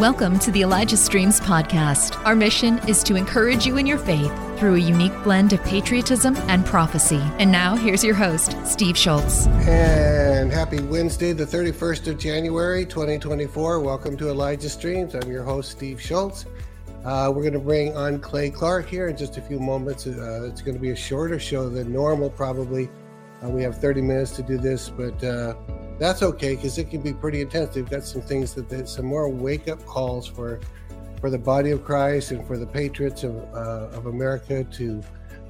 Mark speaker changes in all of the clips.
Speaker 1: Welcome to the Elijah Streams podcast. Our mission is to encourage you in your faith through a unique blend of patriotism and prophecy. And now, here's your host, Steve Shultz.
Speaker 2: And happy Wednesday, the 31st of January, 2024. Welcome to Elijah Streams. I'm your host, Steve Shultz. Uh, we're going to bring on Clay Clark here in just a few moments. Uh, it's going to be a shorter show than normal, probably. Uh, we have 30 minutes to do this, but uh, that's okay because it can be pretty intense. They've got some things that, that some more wake up calls for for the body of Christ and for the patriots of uh, of America to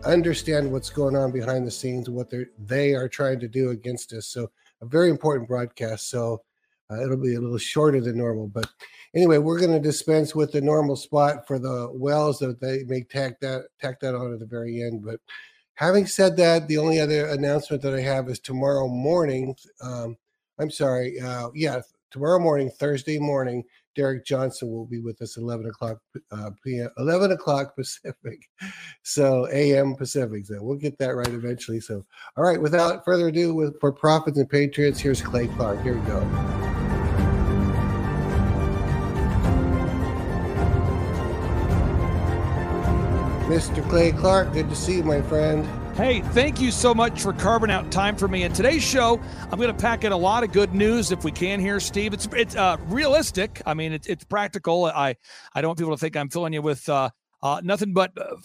Speaker 2: understand what's going on behind the scenes, what they they are trying to do against us. So a very important broadcast. So uh, it'll be a little shorter than normal, but anyway, we're going to dispense with the normal spot for the wells that they may tack that tack that on at the very end. But having said that, the only other announcement that I have is tomorrow morning. Um, I'm sorry. Uh, yeah, tomorrow morning, Thursday morning, Derek Johnson will be with us 11 o'clock uh, p.m. 11 o'clock Pacific, so a.m. Pacific. So we'll get that right eventually. So, all right. Without further ado, with for prophets and patriots, here's Clay Clark. Here we go. Mr. Clay Clark, good to see you, my friend.
Speaker 3: Hey, thank you so much for carving out time for me. In today's show, I'm going to pack in a lot of good news if we can here, Steve. It's it's uh, realistic. I mean, it's it's practical. I I don't want people to think I'm filling you with uh, uh, nothing but uh,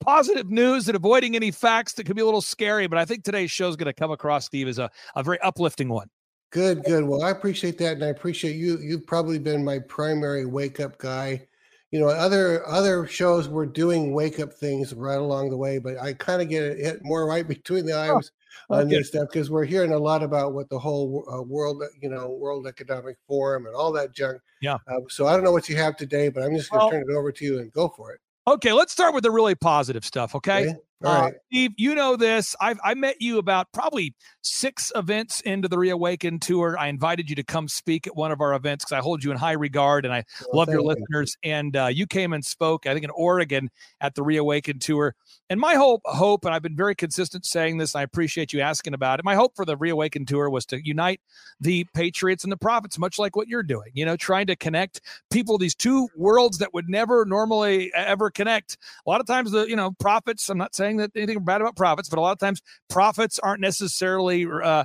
Speaker 3: positive news and avoiding any facts that could be a little scary. But I think today's show is going to come across, Steve, as a, a very uplifting one.
Speaker 2: Good, good. Well, I appreciate that, and I appreciate you. You've probably been my primary wake up guy you know other other shows were doing wake up things right along the way but i kind of get it hit more right between the eyes oh, okay. on this stuff because we're hearing a lot about what the whole uh, world you know world economic forum and all that junk
Speaker 3: yeah
Speaker 2: uh, so i don't know what you have today but i'm just going to well, turn it over to you and go for it
Speaker 3: okay let's start with the really positive stuff okay, okay.
Speaker 2: All uh.
Speaker 3: Steve, you know this. I've I met you about probably six events into the Reawaken tour. I invited you to come speak at one of our events because I hold you in high regard and I well, love your you. listeners. And uh, you came and spoke, I think, in Oregon at the Reawaken tour. And my hope, hope, and I've been very consistent saying this, and I appreciate you asking about it. My hope for the Reawaken tour was to unite the patriots and the prophets, much like what you're doing. You know, trying to connect people, these two worlds that would never normally ever connect. A lot of times, the you know prophets. I'm not saying saying that anything bad about profits, but a lot of times profits aren't necessarily uh,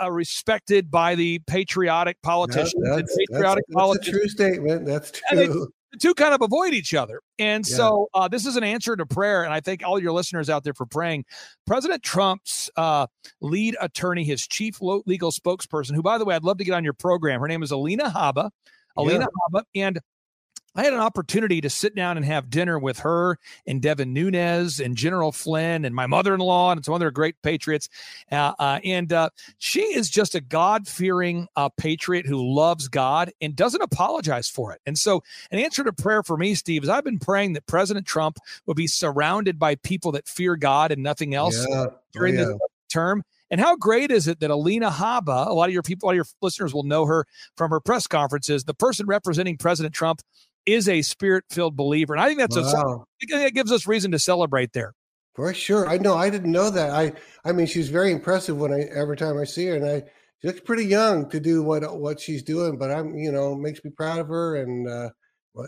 Speaker 3: uh, respected by the patriotic politicians.
Speaker 2: No, that's, patriotic that's, politicians. a true statement. That's true.
Speaker 3: The two kind of avoid each other. And yeah. so uh, this is an answer to prayer. And I thank all your listeners out there for praying. President Trump's uh, lead attorney, his chief legal spokesperson, who, by the way, I'd love to get on your program. Her name is Alina Habba. Alina yeah. Habba. And I had an opportunity to sit down and have dinner with her and Devin Nunes and General Flynn and my mother in law and some other great patriots. Uh, uh, and uh, she is just a God fearing uh, patriot who loves God and doesn't apologize for it. And so, an answer to prayer for me, Steve, is I've been praying that President Trump will be surrounded by people that fear God and nothing else yeah. during oh, yeah. this term. And how great is it that Alina Habba, a lot of your people, a lot of your listeners will know her from her press conferences, the person representing President Trump is a spirit filled believer. And I think that's wow. a, that gives us reason to celebrate there.
Speaker 2: For sure. I know. I didn't know that. I, I mean, she's very impressive when I, every time I see her and I, she looks pretty young to do what, what she's doing, but I'm, you know, makes me proud of her and, uh,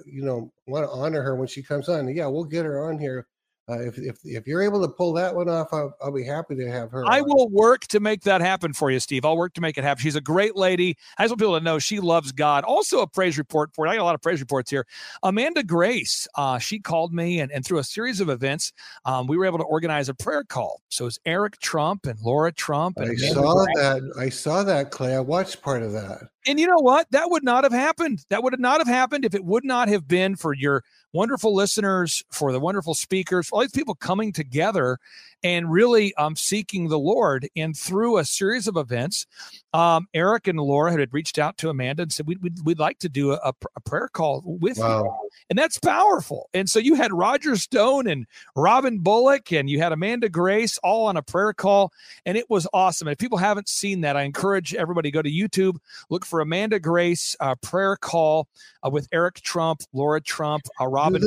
Speaker 2: you know, want to honor her when she comes on. Yeah, we'll get her on here uh, if, if if you're able to pull that one off, I'll, I'll be happy to have her.
Speaker 3: I on. will work to make that happen for you, Steve. I'll work to make it happen. She's a great lady. I just want people to know she loves God. Also, a praise report for you. I got a lot of praise reports here. Amanda Grace, uh, she called me, and, and through a series of events, um, we were able to organize a prayer call. So it's Eric Trump and Laura Trump. And
Speaker 2: I Amanda saw Grace. that. I saw that, Clay. I watched part of that.
Speaker 3: And you know what? That would not have happened. That would not have happened if it would not have been for your wonderful listeners, for the wonderful speakers, all these people coming together and really um, seeking the Lord. And through a series of events, um, Eric and Laura had reached out to Amanda and said, We'd, we'd, we'd like to do a, a, prayer call with wow. you. And that's powerful. And so you had Roger Stone and Robin Bullock and you had Amanda Grace all on a prayer call. And it was awesome. And if people haven't seen that, I encourage everybody to go to YouTube, look for Amanda Grace uh, prayer call uh, with Eric Trump, Laura Trump, uh, Robin.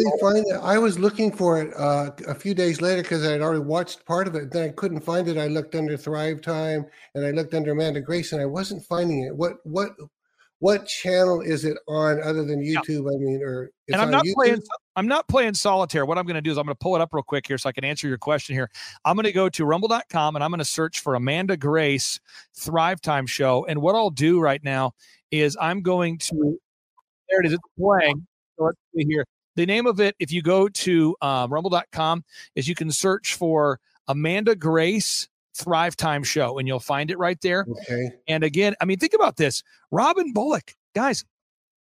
Speaker 2: I was looking for it uh, a few days later because I had already watched part of it. Then I couldn't find it. I looked under Thrive Time and I looked under Amanda Grace and I wasn't finding it. What what what channel is it on other than YouTube? Yeah. I mean, or
Speaker 3: and I'm not YouTube? playing. I'm not playing solitaire. What I'm going to do is I'm going to pull it up real quick here so I can answer your question here. I'm going to go to rumble.com and I'm going to search for Amanda Grace Thrive Time Show. And what I'll do right now is I'm going to. There it is. It's playing. So let's see here. The name of it, if you go to um, rumble.com, is you can search for Amanda Grace Thrive Time show, and you'll find it right there.
Speaker 2: Okay.
Speaker 3: And again, I mean, think about this Robin Bullock, guys.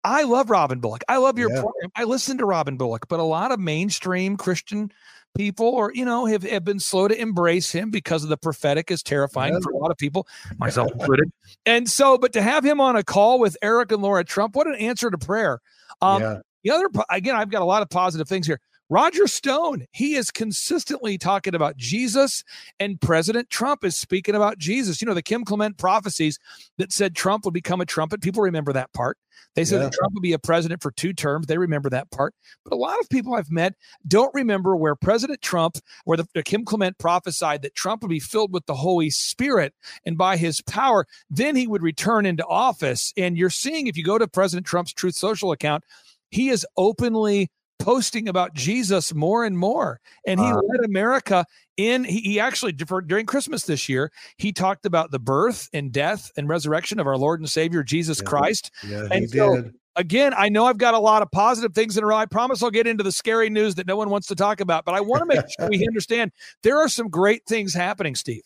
Speaker 3: I love Robin Bullock. I love your yeah. program. I listen to Robin Bullock, but a lot of mainstream Christian people or you know have, have been slow to embrace him because of the prophetic is terrifying yeah. for a lot of people myself included and so but to have him on a call with eric and laura trump what an answer to prayer um yeah. the other again i've got a lot of positive things here Roger Stone, he is consistently talking about Jesus, and President Trump is speaking about Jesus. You know, the Kim Clement prophecies that said Trump would become a trumpet, people remember that part. They said yeah. that Trump would be a president for two terms. They remember that part. But a lot of people I've met don't remember where President Trump, where the, the Kim Clement prophesied that Trump would be filled with the Holy Spirit and by his power, then he would return into office. And you're seeing, if you go to President Trump's Truth Social account, he is openly posting about Jesus more and more. And he uh, led America in, he, he actually, for, during Christmas this year, he talked about the birth and death and resurrection of our Lord and Savior, Jesus
Speaker 2: yeah,
Speaker 3: Christ.
Speaker 2: Yeah, and he so, did.
Speaker 3: Again, I know I've got a lot of positive things in a row. I promise I'll get into the scary news that no one wants to talk about, but I want to make sure we understand there are some great things happening, Steve.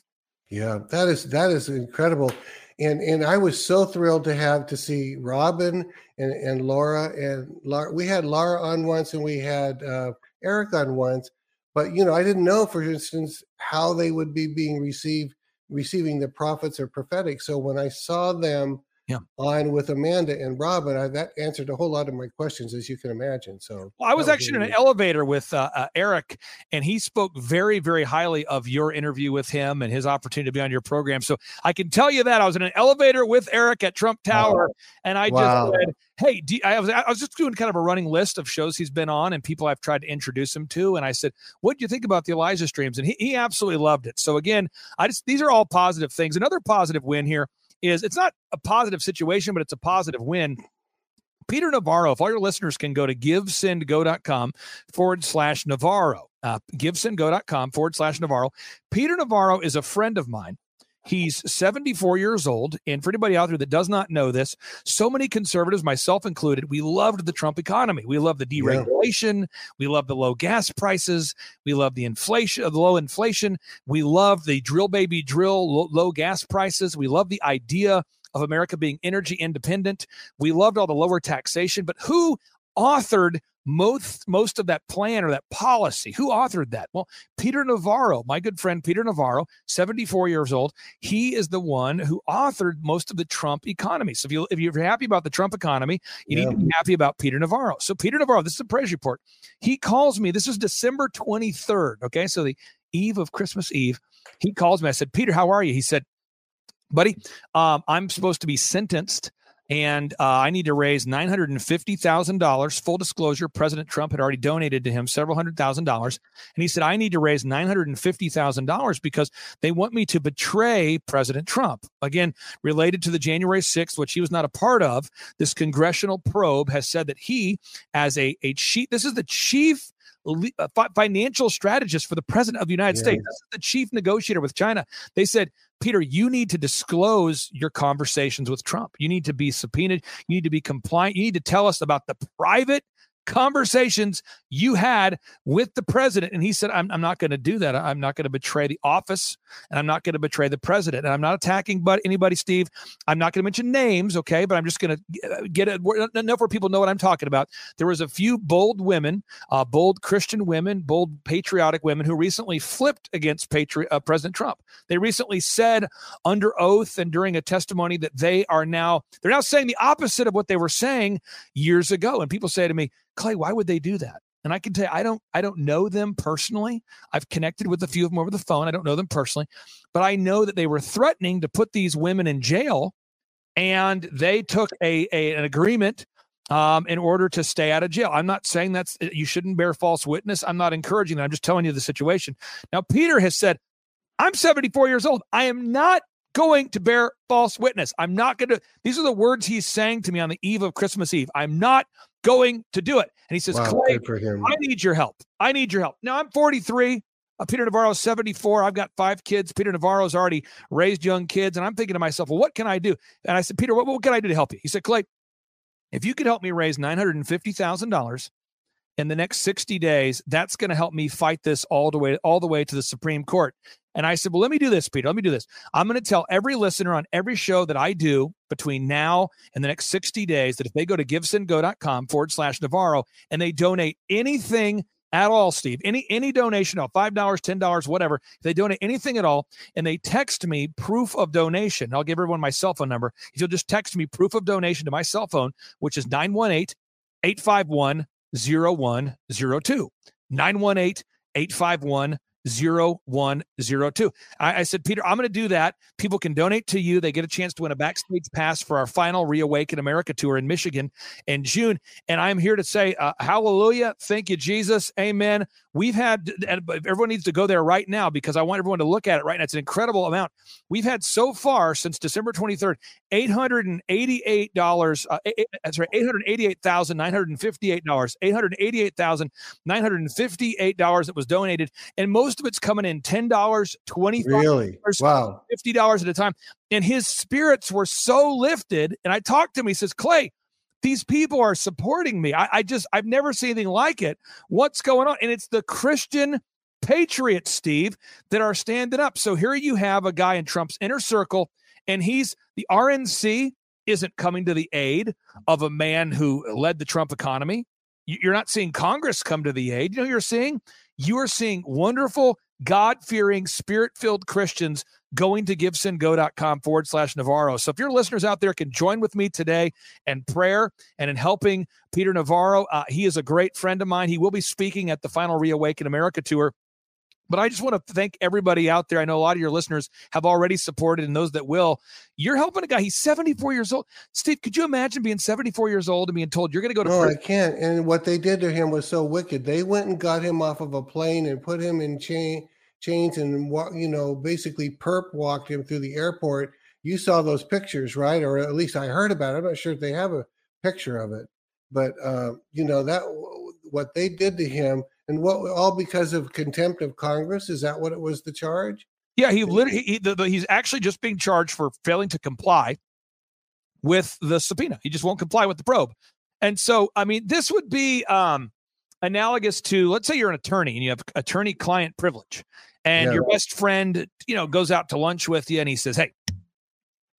Speaker 2: Yeah, that is that is incredible and and I was so thrilled to have to see Robin and and Laura and Laura. We had Laura on once, and we had uh, Eric on once, but you know I didn't know, for instance, how they would be being received, receiving the prophets or prophetic. So when I saw them
Speaker 3: yeah.
Speaker 2: on with Amanda and Robin. I, that answered a whole lot of my questions, as you can imagine. So
Speaker 3: well, I was actually in an elevator with uh, uh, Eric, and he spoke very, very highly of your interview with him and his opportunity to be on your program. So I can tell you that I was in an elevator with Eric at Trump Tower, wow. and I wow. just said, "Hey, you, I was I was just doing kind of a running list of shows he's been on and people I've tried to introduce him to, and I said, "What do you think about the Elijah streams?" And he, he absolutely loved it. So again, I just these are all positive things. Another positive win here is it's not a positive situation, but it's a positive win. Peter Navarro, if all your listeners can go to givesendgo.com forward slash Navarro, uh, givesendgo.com forward slash Navarro. Peter Navarro is a friend of mine. He's 74 years old. And for anybody out there that does not know this, so many conservatives, myself included, we loved the Trump economy. We love the deregulation. Yeah. We love the low gas prices. We love the inflation, the low inflation. We love the drill baby drill, low, low gas prices. We love the idea of America being energy independent. We loved all the lower taxation. But who authored most most of that plan or that policy. Who authored that? Well peter navarro my good friend peter navarro 74 years old. He is the one who authored most of the trump economy. So if you if you're happy about the trump economy you yeah. need to be happy about peter navarro. So peter navarro this is a praise report. He calls me this is december 23rd okay? So the eve of christmas eve he calls me. I said peter how are you? He said buddy um, i'm supposed to be sentenced and uh, I need to raise nine hundred and fifty thousand dollars. Full disclosure: President Trump had already donated to him several hundred thousand dollars, and he said, "I need to raise nine hundred and fifty thousand dollars because they want me to betray President Trump." Again, related to the January sixth, which he was not a part of. This congressional probe has said that he, as a a chief, this is the chief Uh, financial strategist for the president of the United yeah. States. This is the chief negotiator with China. They said Peter, you need to disclose your conversations with Trump. You need to be subpoenaed. You need to be compliant. You need to tell us about the private conversations you had with the president. And he said, I'm, I'm not going to do that. I'm not going to betray the office and I'm not going to betray the president. And I'm not attacking but anybody, Steve. I'm not going to mention names, okay? But I'm just going to get it enough where people know what I'm talking about. There was a few bold women, uh, bold Christian women, bold patriotic women who recently flipped against patri- uh, President Trump. They recently said under oath and during a testimony that they are now, they're now saying the opposite of what they were saying years ago. And people say to me, Clay, why would they do that? And I can tell you, I don't, I don't know them personally. I've connected with a few of them over the phone. I don't know them personally, but I know that they were threatening to put these women in jail, and they took a, a an agreement um, in order to stay out of jail. I'm not saying that's you shouldn't bear false witness. I'm not encouraging that. I'm just telling you the situation. Now, Peter has said, "I'm 74 years old. I am not going to bear false witness. I'm not going to, these are the words he's saying to me on the eve of Christmas Eve. I'm not going to do it. And he says, wow, Clay, I need your help. I need your help. Now I'm 43. Uh, Peter Navarro's 74. I've got five kids. Peter Navarro's already raised young kids. And I'm thinking to myself, well, what can I do? And I said, Peter, what, what can I do to help you? He said, Clay, if you could help me raise $950,000 in the next 60 days, that's going to help me fight this all the way all the way to the Supreme Court. And I said, Well, let me do this, Peter. Let me do this. I'm going to tell every listener on every show that I do between now and the next 60 days that if they go to givesendgo.com forward slash Navarro and they donate anything at all, Steve, any any donation, dollars, ten dollars, whatever, if they donate anything at all, and they text me proof of donation, I'll give everyone my cell phone number. If you'll just text me proof of donation to my cell phone, which is 918 851 0102. 918 851 0102. I, I, said, Peter, I'm going to do that. People can donate to you. They get a chance to win a backstage pass for our final Reawaken America tour in Michigan in June. And I'm here to say, uh, hallelujah. Thank you, Jesus. Amen. We've had, everyone needs to go there right now because I want everyone to look at it right now. It's an incredible amount. We've had so far since December 23rd, $888, uh, that's right, $888,958, $888,958 that was donated. And most of it's coming in $10, $25,
Speaker 2: really? wow.
Speaker 3: $50 at a time. And his spirits were so lifted. And I talked to him, he says, Clay, these people are supporting me. I, I just, I've never seen anything like it. What's going on? And it's the Christian patriots, Steve, that are standing up. So here you have a guy in Trump's inner circle, and he's the RNC isn't coming to the aid of a man who led the Trump economy. You're not seeing Congress come to the aid. You know, you're seeing you are seeing wonderful, God fearing, spirit filled Christians going to givesendgo.com forward slash Navarro. So if your listeners out there can join with me today in prayer and in helping Peter Navarro, uh, he is a great friend of mine. He will be speaking at the final Reawaken America tour. But I just want to thank everybody out there. I know a lot of your listeners have already supported, and those that will. You're helping a guy. He's 74 years old. Steve, could you imagine being 74 years old and being told you're going to go to?
Speaker 2: No, prison? I can't. And what they did to him was so wicked. They went and got him off of a plane and put him in chain chains and walk you know basically perp walked him through the airport. You saw those pictures right? Or at least i heard about it. I'm not sure if they have a picture of it. But uh, you know that what they did to him and what all because of contempt of congress? Is that what it was the charge?
Speaker 3: Yeah he literally he, the, the, he's actually just being charged for failing to comply with the subpoena. He just won't comply with the probe. And so i mean this would be um analogous to let's say you're an attorney and you have attorney client privilege and yeah. your best friend you know goes out to lunch with you and he says hey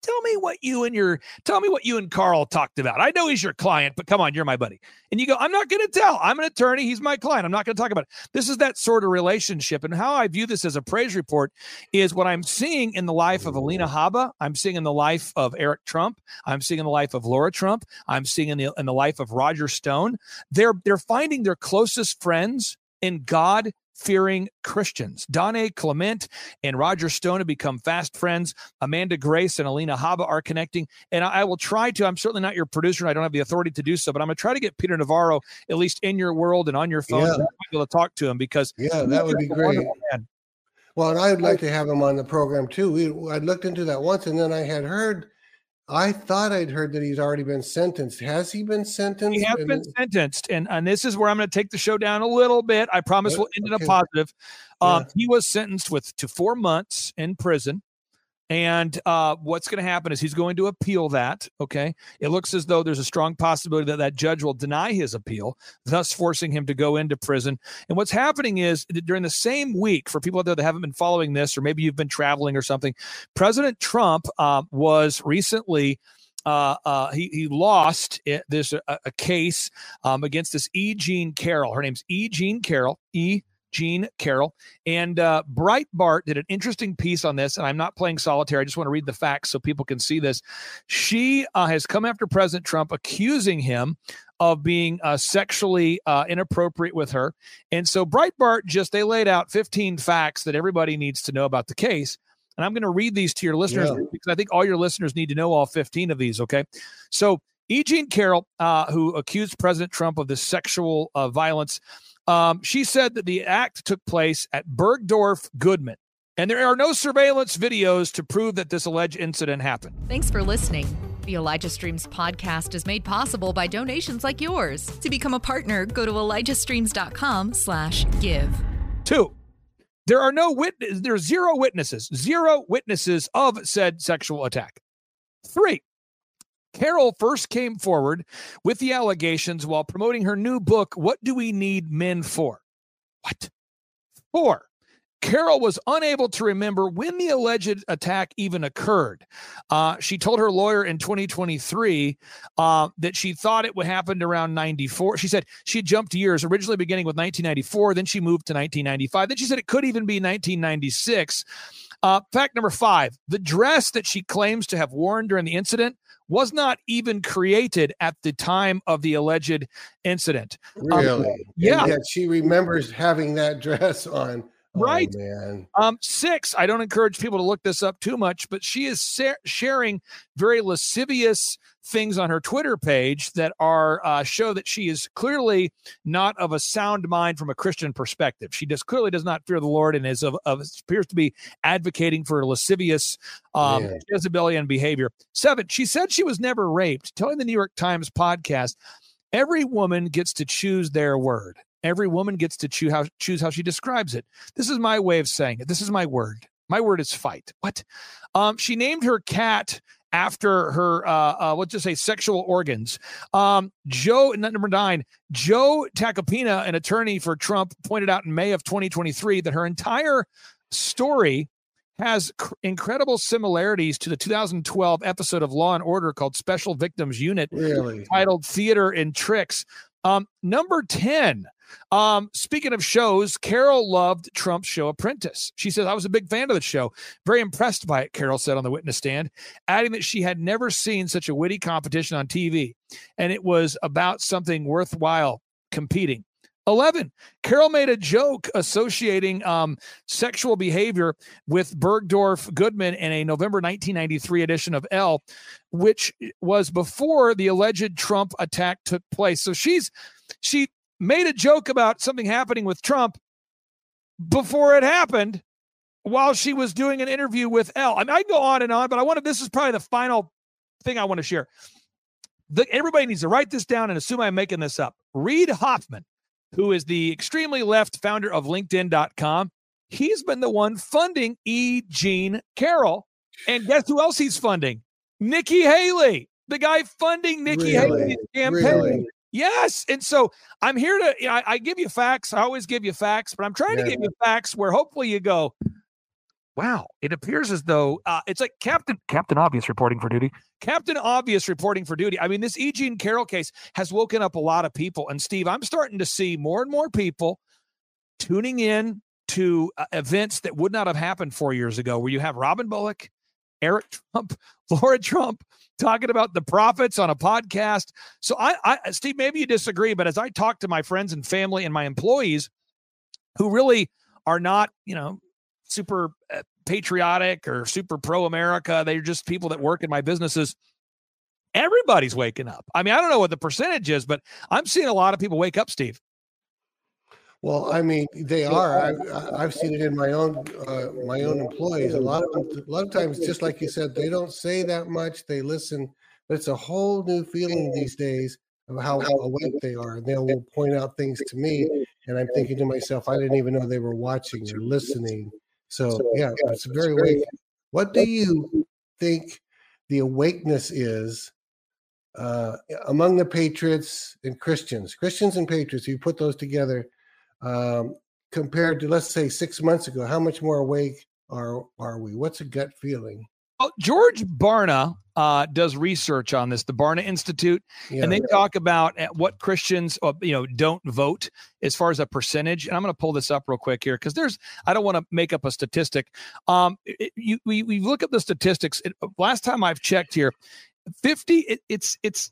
Speaker 3: tell me what you and your tell me what you and Carl talked about. I know he's your client, but come on, you're my buddy. And you go, I'm not going to tell. I'm an attorney. He's my client. I'm not going to talk about it. This is that sort of relationship. And how I view this as a praise report is what I'm seeing in the life of Alina Habba. I'm seeing in the life of Eric Trump. I'm seeing in the life of Laura Trump. I'm seeing in the in the life of Roger Stone. They're they're finding their closest friends in God fearing Christians. Don Clement and Roger Stone have become fast friends. Amanda Grace and Alina Habba are connecting. And I, I will try to, I'm certainly not your producer and I don't have the authority to do so, but I'm going to try to get Peter Navarro at least in your world and on your phone yeah. to be able to talk to him because.
Speaker 2: Yeah, that would be great. Well, and I would like to have him on the program too. We, I looked into that once and then I had heard I thought I'd heard that he's already been sentenced. Has he been sentenced?
Speaker 3: He has been sentenced, and and this is where I'm going to take the show down a little bit. I promise we'll end okay. in a positive. Um, yeah. He was sentenced with to four months in prison and uh, what's going to happen is he's going to appeal that. Okay. It looks as though there's a strong possibility that that judge will deny his appeal, thus forcing him to go into prison. And what's happening is during the same week, for people out there that haven't been following this, or maybe you've been traveling or something, President Trump uh, was recently. Uh, uh, he, he lost it, this a, a case um, against this E. Jean Carroll. Her name's E. Jean Carroll. E. Jean Carroll. And uh, Breitbart did an interesting piece on this. And I'm not playing solitaire. I just want to read the facts so people can see this. She uh, has come after President Trump, accusing him of being uh, sexually uh, inappropriate with her. And so Breitbart just they laid out 15 facts that everybody needs to know about the case. And I'm going to read these to your listeners yeah. because I think all your listeners need to know all 15 of these. Okay. So E. Jean Carroll, uh, who accused President Trump of this sexual uh, violence, um, she said that the act took place at Bergdorf Goodman. And there are no surveillance videos to prove that this alleged incident happened.
Speaker 1: Thanks for listening. The Elijah Streams podcast is made possible by donations like yours. To become a partner, go to elijahstreams.com slash give.
Speaker 3: Two, there are no witness, there are zero witnesses, zero witnesses of said sexual attack. Three, Carroll first came forward with the allegations while promoting her new book, What Do We Need Men For? What? For. Carroll was unable to remember when the alleged attack even occurred. Uh, she told her lawyer in 2023 uh, that she thought it would happen around 94. She said she jumped years, originally beginning with 1994, then she moved to 1995. Then she said it could even be 1996. Uh, fact number five the dress that she claims to have worn during the incident was not even created at the time of the alleged incident.
Speaker 2: Um, really? Um,
Speaker 3: yeah.
Speaker 2: yet she remembers having that dress on
Speaker 3: Right.
Speaker 2: Oh.
Speaker 3: Um, six, I don't encourage people to look this up too much, but she is sa- sharing very lascivious things on her Twitter page that are uh, show that she is clearly not of a sound mind from a Christian perspective. She just clearly does not fear the Lord and is of, of appears to be advocating for lascivious um,
Speaker 2: Yeah.
Speaker 3: Jezebelian behavior. Seven, she said she was never raped, telling the New York Times podcast, every woman gets to choose their word. Every woman gets to choose how choose how she describes it. This is my way of saying it. This is my word. My word is fight. What? Um, she named her cat after her uh, uh let's just say sexual organs. Um, Joe number nine, Joe Tacopina, an attorney for Trump, pointed out in May of 2023 that her entire story has cr- incredible similarities to the 2012 episode of Law and Order called Special Victims Unit
Speaker 2: Really?
Speaker 3: titled Theater and Tricks. Um, number 10. Um, speaking of shows, Carroll loved Trump's show Apprentice. She says, I was a big fan of the show, very impressed by it, Carroll said on the witness stand, adding that she had never seen such a witty competition on TV and it was about something worthwhile competing. 11. Carroll made a joke associating um, sexual behavior with Bergdorf Goodman in a November 1993 edition of Elle, which was before the alleged Trump attack took place. So she's she made a joke about something happening with Trump before it happened while she was doing an interview with Elle. I mean, I go on and on, but I wanted this is probably the final thing I want to share. The, everybody needs to write this down and assume I'm making this up. Reid Hoffman, who is the extremely left founder of LinkedIn.com, he's been the one funding E. Jean Carroll. And guess who else he's funding? Nikki Haley, the guy funding Nikki
Speaker 2: Really?
Speaker 3: Haley's campaign.
Speaker 2: Really?
Speaker 3: Yes. And so I'm here to, you know, I, I give you facts. I always give you facts, but I'm trying to
Speaker 2: Yeah.
Speaker 3: give you facts where hopefully you go, wow, it appears as though uh, it's like Captain Captain Obvious reporting for duty. Captain Obvious reporting for duty. I mean, this E. Jean Carroll case has woken up a lot of people. And Steve, I'm starting to see more and more people tuning in to uh, events that would not have happened four years ago, where you have Robin Bullock, Eric Trump, Laura Trump talking about the prophets on a podcast. So I, I, Steve, maybe you disagree, but as I talk to my friends and family and my employees who really are not, you know, super uh, patriotic or super pro America, they're just people that work in my businesses. Everybody's waking up. I mean, I don't know what the percentage is, but I'm seeing a lot of people wake up, Steve.
Speaker 2: Well, I mean, they are. I've, I've seen it in my own uh, my own employees. A lot of them, a lot of times, just like you said, they don't say that much. They listen, but it's a whole new feeling these days of how awake they are. And they'll point out things to me, and I'm thinking to myself, I didn't even know they were watching or listening. So yeah, it's very awake. What do you think the awakeness is uh, among the patriots and Christians? Christians and patriots, you put those together um, compared to let's say six months ago how much more awake are are we what's a gut feeling
Speaker 3: Well, George Barna uh, does research on this, the Barna Institute,
Speaker 2: yeah
Speaker 3: and they talk about uh, what Christians, uh, you know, don't vote as far as a percentage. And I'm going to pull this up real quick here because there's, I don't want to make up a statistic. Um, it, you, we we look up the statistics. It, last time I've checked here, 50. It, it's it's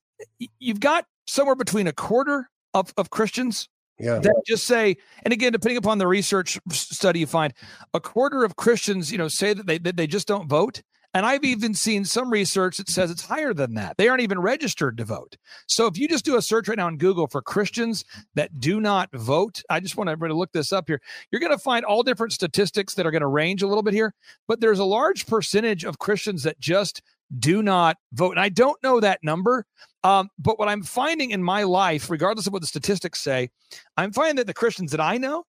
Speaker 3: you've got somewhere between a quarter of of Christians
Speaker 2: yeah
Speaker 3: that just say and again depending upon the research study you find a quarter of christians you know say that they that they just don't vote And I've even seen some research that says it's higher than that. They aren't even registered to vote. So if you just do a search right now on Google for Christians that do not vote, I just want everybody to look this up here. You're going to find all different statistics that are going to range a little bit here, but there's a large percentage of Christians that just do not vote. And I don't know that number. Um, but what I'm finding in my life, regardless of what the statistics say, I'm finding that the Christians that I know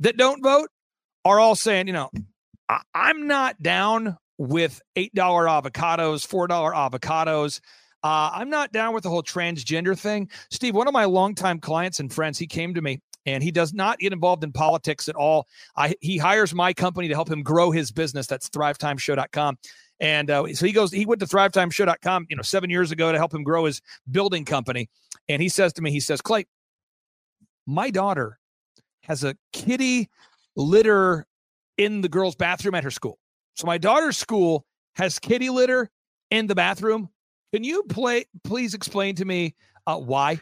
Speaker 3: that don't vote are all saying, you know, I- I'm not down with $8 avocados, $4 avocados. Uh, I'm not down with the whole transgender thing. Steve, one of my longtime clients and friends, he came to me and he does not get involved in politics at all. I, he hires my company to help him grow his business. That's thrivetimeshow.com. And uh, so he goes, he went to thrivetimeshow.com, you know, seven years ago to help him grow his building company. And he says to me, he says, Clay, my daughter has a kitty litter in the girls' bathroom at her school. So my daughter's school has kitty litter in the bathroom. Can you play, please explain to me uh, why?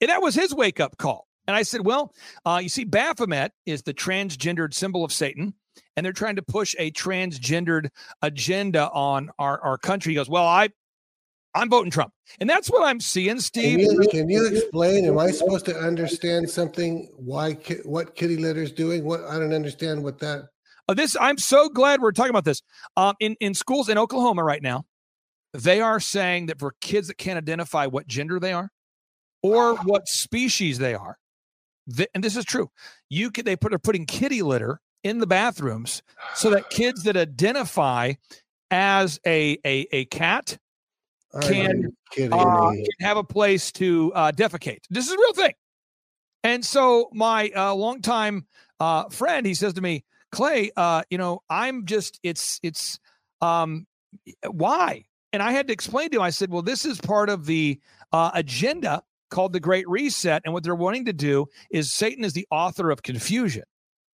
Speaker 3: And that was his wake up call. And I said, well, uh, you see, Baphomet is the transgendered symbol of Satan, and they're trying to push a transgendered agenda on our, our country. He goes, well, I, I'm voting Trump. And that's what I'm seeing, Steve.
Speaker 2: Can you, can you explain? Am I supposed to understand something? Why, what kitty litter is doing? What I don't understand what that
Speaker 3: uh, this I'm so glad we're talking about this. Um, in in schools in Oklahoma right now, they are saying that for kids that can't identify what gender they are or what species they are, th- and this is true, you can they put are putting kitty litter in the bathrooms so that kids that identify as a a, a cat can, uh, can have a place to uh, defecate. This is a real thing. And so my uh, longtime uh, friend, he says to me, Clay, uh, you know, I'm just it's it's um why? And I had to explain to him, I said, well, this is part of the uh, agenda called the Great Reset. And what they're wanting to do is Satan is the author of confusion.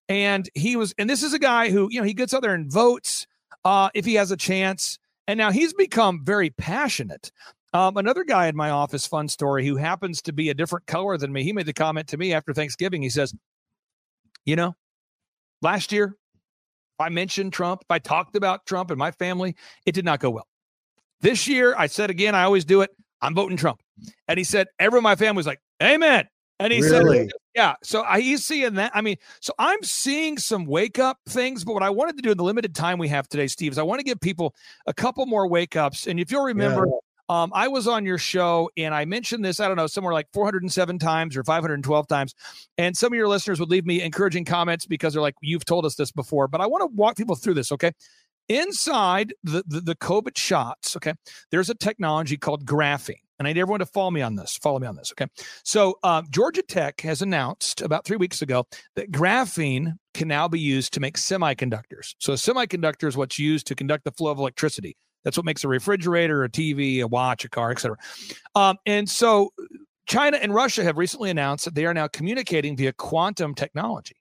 Speaker 3: And he was, and this is a guy who, you know, he gets out there and votes uh, if he has a chance. And now he's become very passionate. Um, another guy in my office, fun story, who happens to be a different color than me, he made the comment to me after Thanksgiving. He says, You know, Last year, I mentioned Trump, I talked about Trump and my family, it did not go well. This year, I said again, I always do it. I'm voting Trump. And he said, everyone in my family was like, Amen. And he really? said, Yeah. So I, he's seeing that. I mean, so I'm seeing some wake up things. But what I wanted to do in the limited time we have today, Steve, is I want to give people a couple more wake ups. And if you'll remember, yeah. Um, I was on your show and I mentioned this, I don't know, somewhere like 407 times or 512 times. And some of your listeners would leave me encouraging comments because they're like, you've told us this before. But I want to walk people through this, okay? Inside the, the, the COVID shots, okay, there's a technology called graphene. And I need everyone to follow me on this. Follow me on this, okay? So, uh, Georgia Tech has announced about three weeks ago that graphene can now be used to make semiconductors. So, a semiconductor is what's used to conduct the flow of electricity. That's what makes a refrigerator, a TV, a watch, a car, etc. Um, and so China and Russia have recently announced that they are now communicating via quantum technology.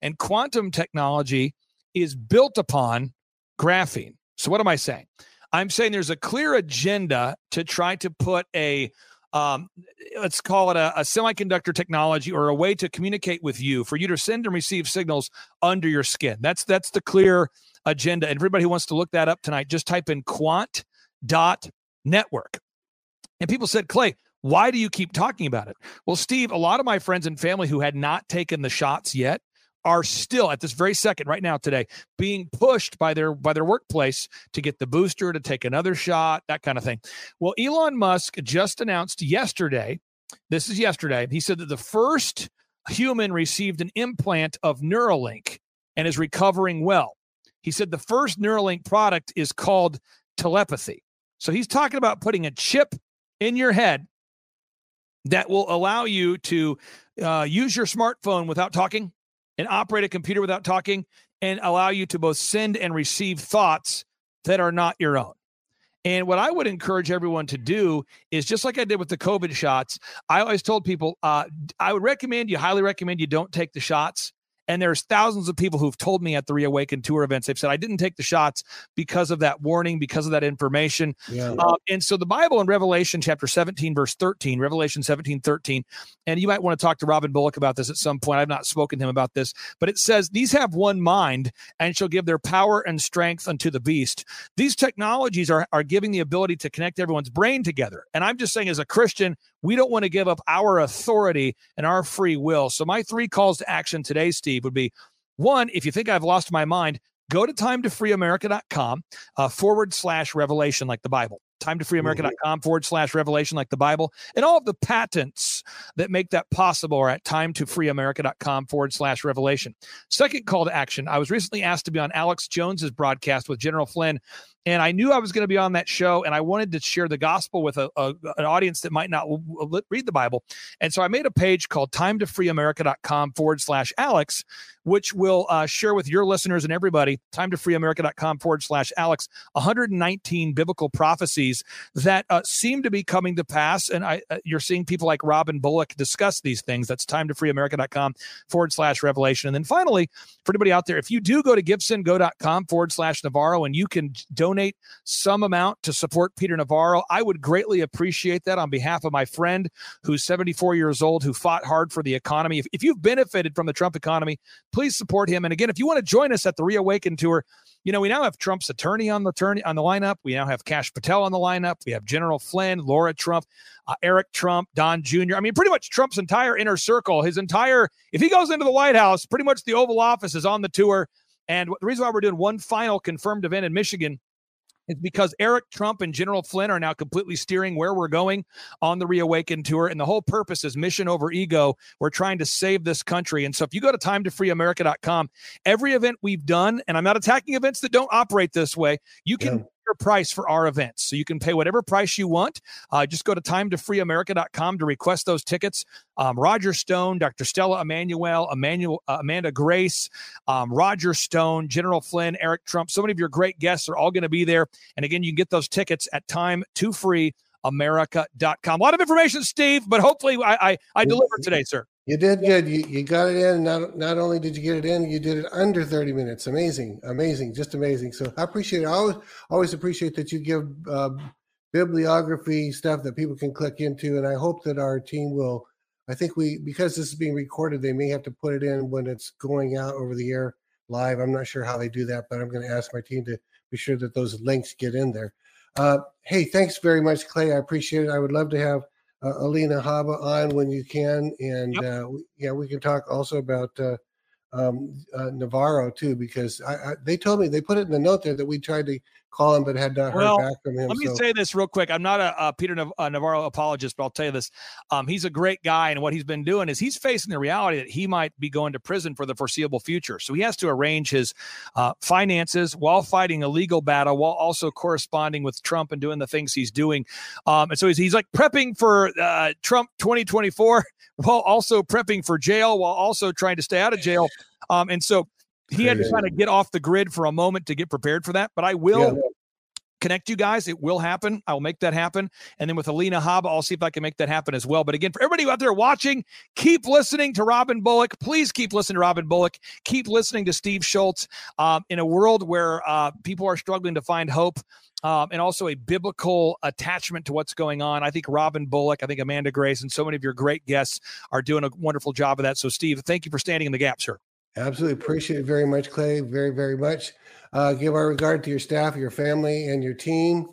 Speaker 3: And quantum technology is built upon graphene. So what am I saying? I'm saying there's a clear agenda to try to put a um, let's call it a, a, semiconductor technology or a way to communicate with you for you to send and receive signals under your skin. That's that's the clear agenda. And everybody who wants to look that up tonight, just type in quant dot network. And people said, Clay, why do you keep talking about it? Well, Steve, a lot of my friends and family who had not taken the shots yet are still at this very second right now today being pushed by their by their workplace to get the booster to take another shot that kind of thing. Well elon musk just announced yesterday this is yesterday he said that the first human received an implant of neuralink and is recovering well. He said the first Neuralink product is called telepathy. So he's talking about putting a chip in your head that will allow you to uh, use your smartphone without talking and operate a computer without talking and allow you to both send and receive thoughts that are not your own. And what I would encourage everyone to do is just like I did with the COVID shots, I always told people uh, I would recommend you, highly recommend you don't take the shots And there's thousands of people who've told me at the Reawaken Tour events, they've said, I didn't take the shots because of that warning, because of that information. Yeah. Uh, and so the Bible in Revelation chapter 17, verse 13, Revelation 17, 13, and you might want to talk to Robin Bullock about this at some point. I've not spoken to him about this, but it says, These have one mind and shall give their power and strength unto the beast. These technologies are, are giving the ability to connect everyone's brain together. And I'm just saying, as a Christian, we don't want to give up our authority and our free will. So, my three calls to action today, Steve, would be one, if you think I've lost my mind, go to timetofreeamerica.com uh, forward slash revelation, like the Bible. Time to freeamerica.com forward slash revelation like the bible. And all of the patents that make that possible are at time to freeamerica.com forward slash revelation second call to action i was recently asked to be on alex jones's broadcast with general flynn and I knew I was going to be on that show, and I wanted to share the gospel with a, a, an audience that might not read the Bible. And so I made a page called time to freeamerica.com forward slash Alex, which will uh, share with your listeners and everybody, time to freeamerica.com forward slash Alex, 119 biblical prophecies that uh, seem to be coming to pass. And I, uh, you're seeing people like Robin Bullock discuss these things. That's time to freeamerica.com forward slash revelation. And then finally, for anybody out there, if you do go to givesendgo.com forward slash Navarro and you can donate some amount to support Peter Navarro, I would greatly appreciate that on behalf of my friend who's 74 years old, who fought hard for the economy. If, if you've benefited from the Trump economy, please support him. And again, if you want to join us at the Reawaken Tour, you know, we now have Trump's attorney on the turn on the lineup. We now have Kash Patel on the lineup. We have General Flynn, Laura Trump, uh, Eric Trump, Don Jr. I mean, pretty much Trump's entire inner circle, his entire, if he goes into the White House, pretty much the Oval Office is on the tour. And the reason why we're doing one final confirmed event in Michigan it's because Eric Trump and General Flynn are now completely steering where we're going on the Reawaken tour. And the whole purpose is mission over ego. We're trying to save this country. And so if you go to timetofreeamerica.com, every event we've done, and I'm not attacking events that don't operate this way, you can yeah price for our events. So you can pay whatever price you want. Uh, just go to timetofreeamerica.com to request those tickets. Um, Roger Stone, Dr. Stella Immanuel, Emmanuel, uh, Amanda Grace, um, Roger Stone, General Flynn, Eric Trump. So many of your great guests are all going to be there. And again, you can get those tickets at time to free america.com. A lot of information, Steve, but hopefully I, I, I delivered today, sir.
Speaker 2: You did good. You, you got it in. Not not only did you get it in, you did it under 30 minutes. Amazing, amazing, just amazing. So I appreciate it. I always always appreciate that you give uh, bibliography stuff that people can click into, and I hope that our team will. I think we because this is being recorded, they may have to put it in when it's going out over the air live. I'm not sure how they do that, but I'm going to ask my team to be sure that those links get in there. Uh, hey, thanks very much, Clay. I appreciate it. I would love to have uh, Alina Habba on when you can, and yep. uh, yeah, we can talk also about uh, um, uh, Navarro too, because I, I, they told me they put it in the note there that we tried to call him but had not heard well, back from him.
Speaker 3: Let me so. say this real quick. I'm not a, a Peter Nav- a Navarro apologist, but I'll tell you this: um, he's a great guy, and what he's been doing is he's facing the reality that he might be going to prison for the foreseeable future. So he has to arrange his uh, finances while fighting a legal battle, while also corresponding with Trump and doing the things he's doing. Um, and so he's, he's like prepping for uh, Trump 2024 while also prepping for jail, while also trying to stay out of jail. Um, and so he had to kind of get off the grid for a moment to get prepared for that. But I will yeah. connect you guys. It will happen. I will make that happen. And then with Alina Habba, I'll see if I can make that happen as well. But again, for everybody out there watching, keep listening to Robin Bullock. Please keep listening to Robin Bullock. Keep listening to Steve Shultz. Um, in a world where uh, people are struggling to find hope. Um, and also a biblical attachment to what's going on. I think Robin Bullock, I think Amanda Grace, and so many of your great guests are doing a wonderful job of that. So, Steve, thank you for standing in the gap, sir.
Speaker 2: Absolutely appreciate it very much, Clay. Very, very much. Uh, give our regard to your staff, your family, and your team.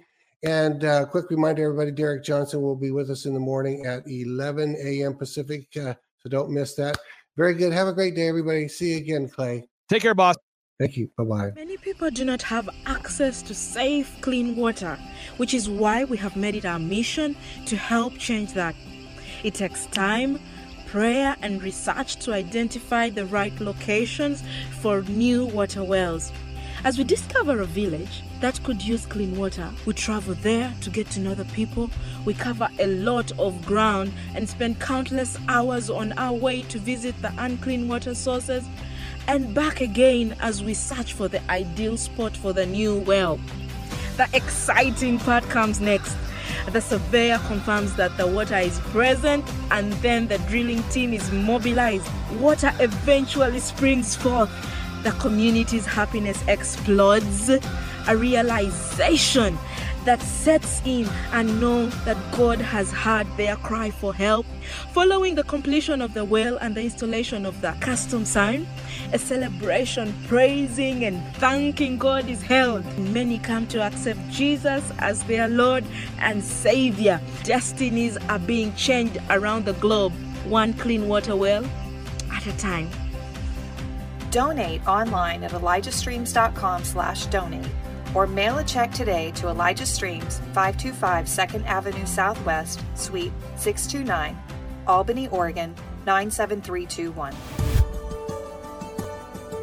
Speaker 2: And uh, quick reminder, everybody: Derek Johnson will be with us in the morning at 11 a.m. Pacific, uh, so don't miss that. Very good. Have a great day, everybody. See you again, Clay.
Speaker 3: Take care, boss.
Speaker 2: Thank you. Bye bye.
Speaker 4: Many people do not have access to safe, clean water, which is why we have made it our mission to help change that. It takes time prayer and research to identify the right locations for new water wells. As we discover a village that could use clean water, we travel there to get to know the people. We cover a lot of ground and spend countless hours on our way to visit the unclean water sources and back again as we search for the ideal spot for the new well. The exciting part comes next The surveyor confirms that the water is present, and then the drilling team is mobilized. Water eventually springs forth. The community's happiness explodes. A realization that sets in and know that God has heard their cry for help. Following the completion of the well and the installation of the custom sign, a celebration praising and thanking God is held. Many come to accept Jesus as their Lord and Savior. Destinies are being changed around the globe, one clean water well at a time.
Speaker 5: Donate online at elijahstreams.com slash donate or mail a check today to Elijah Streams, 525 2nd Avenue Southwest, Suite 629, Albany, Oregon 97321.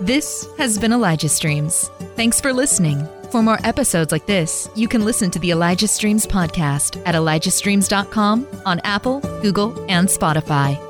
Speaker 1: This has been Elijah Streams. Thanks for listening. For more episodes like this, you can listen to the Elijah Streams podcast at elijahstreams.com on Apple, Google, and Spotify.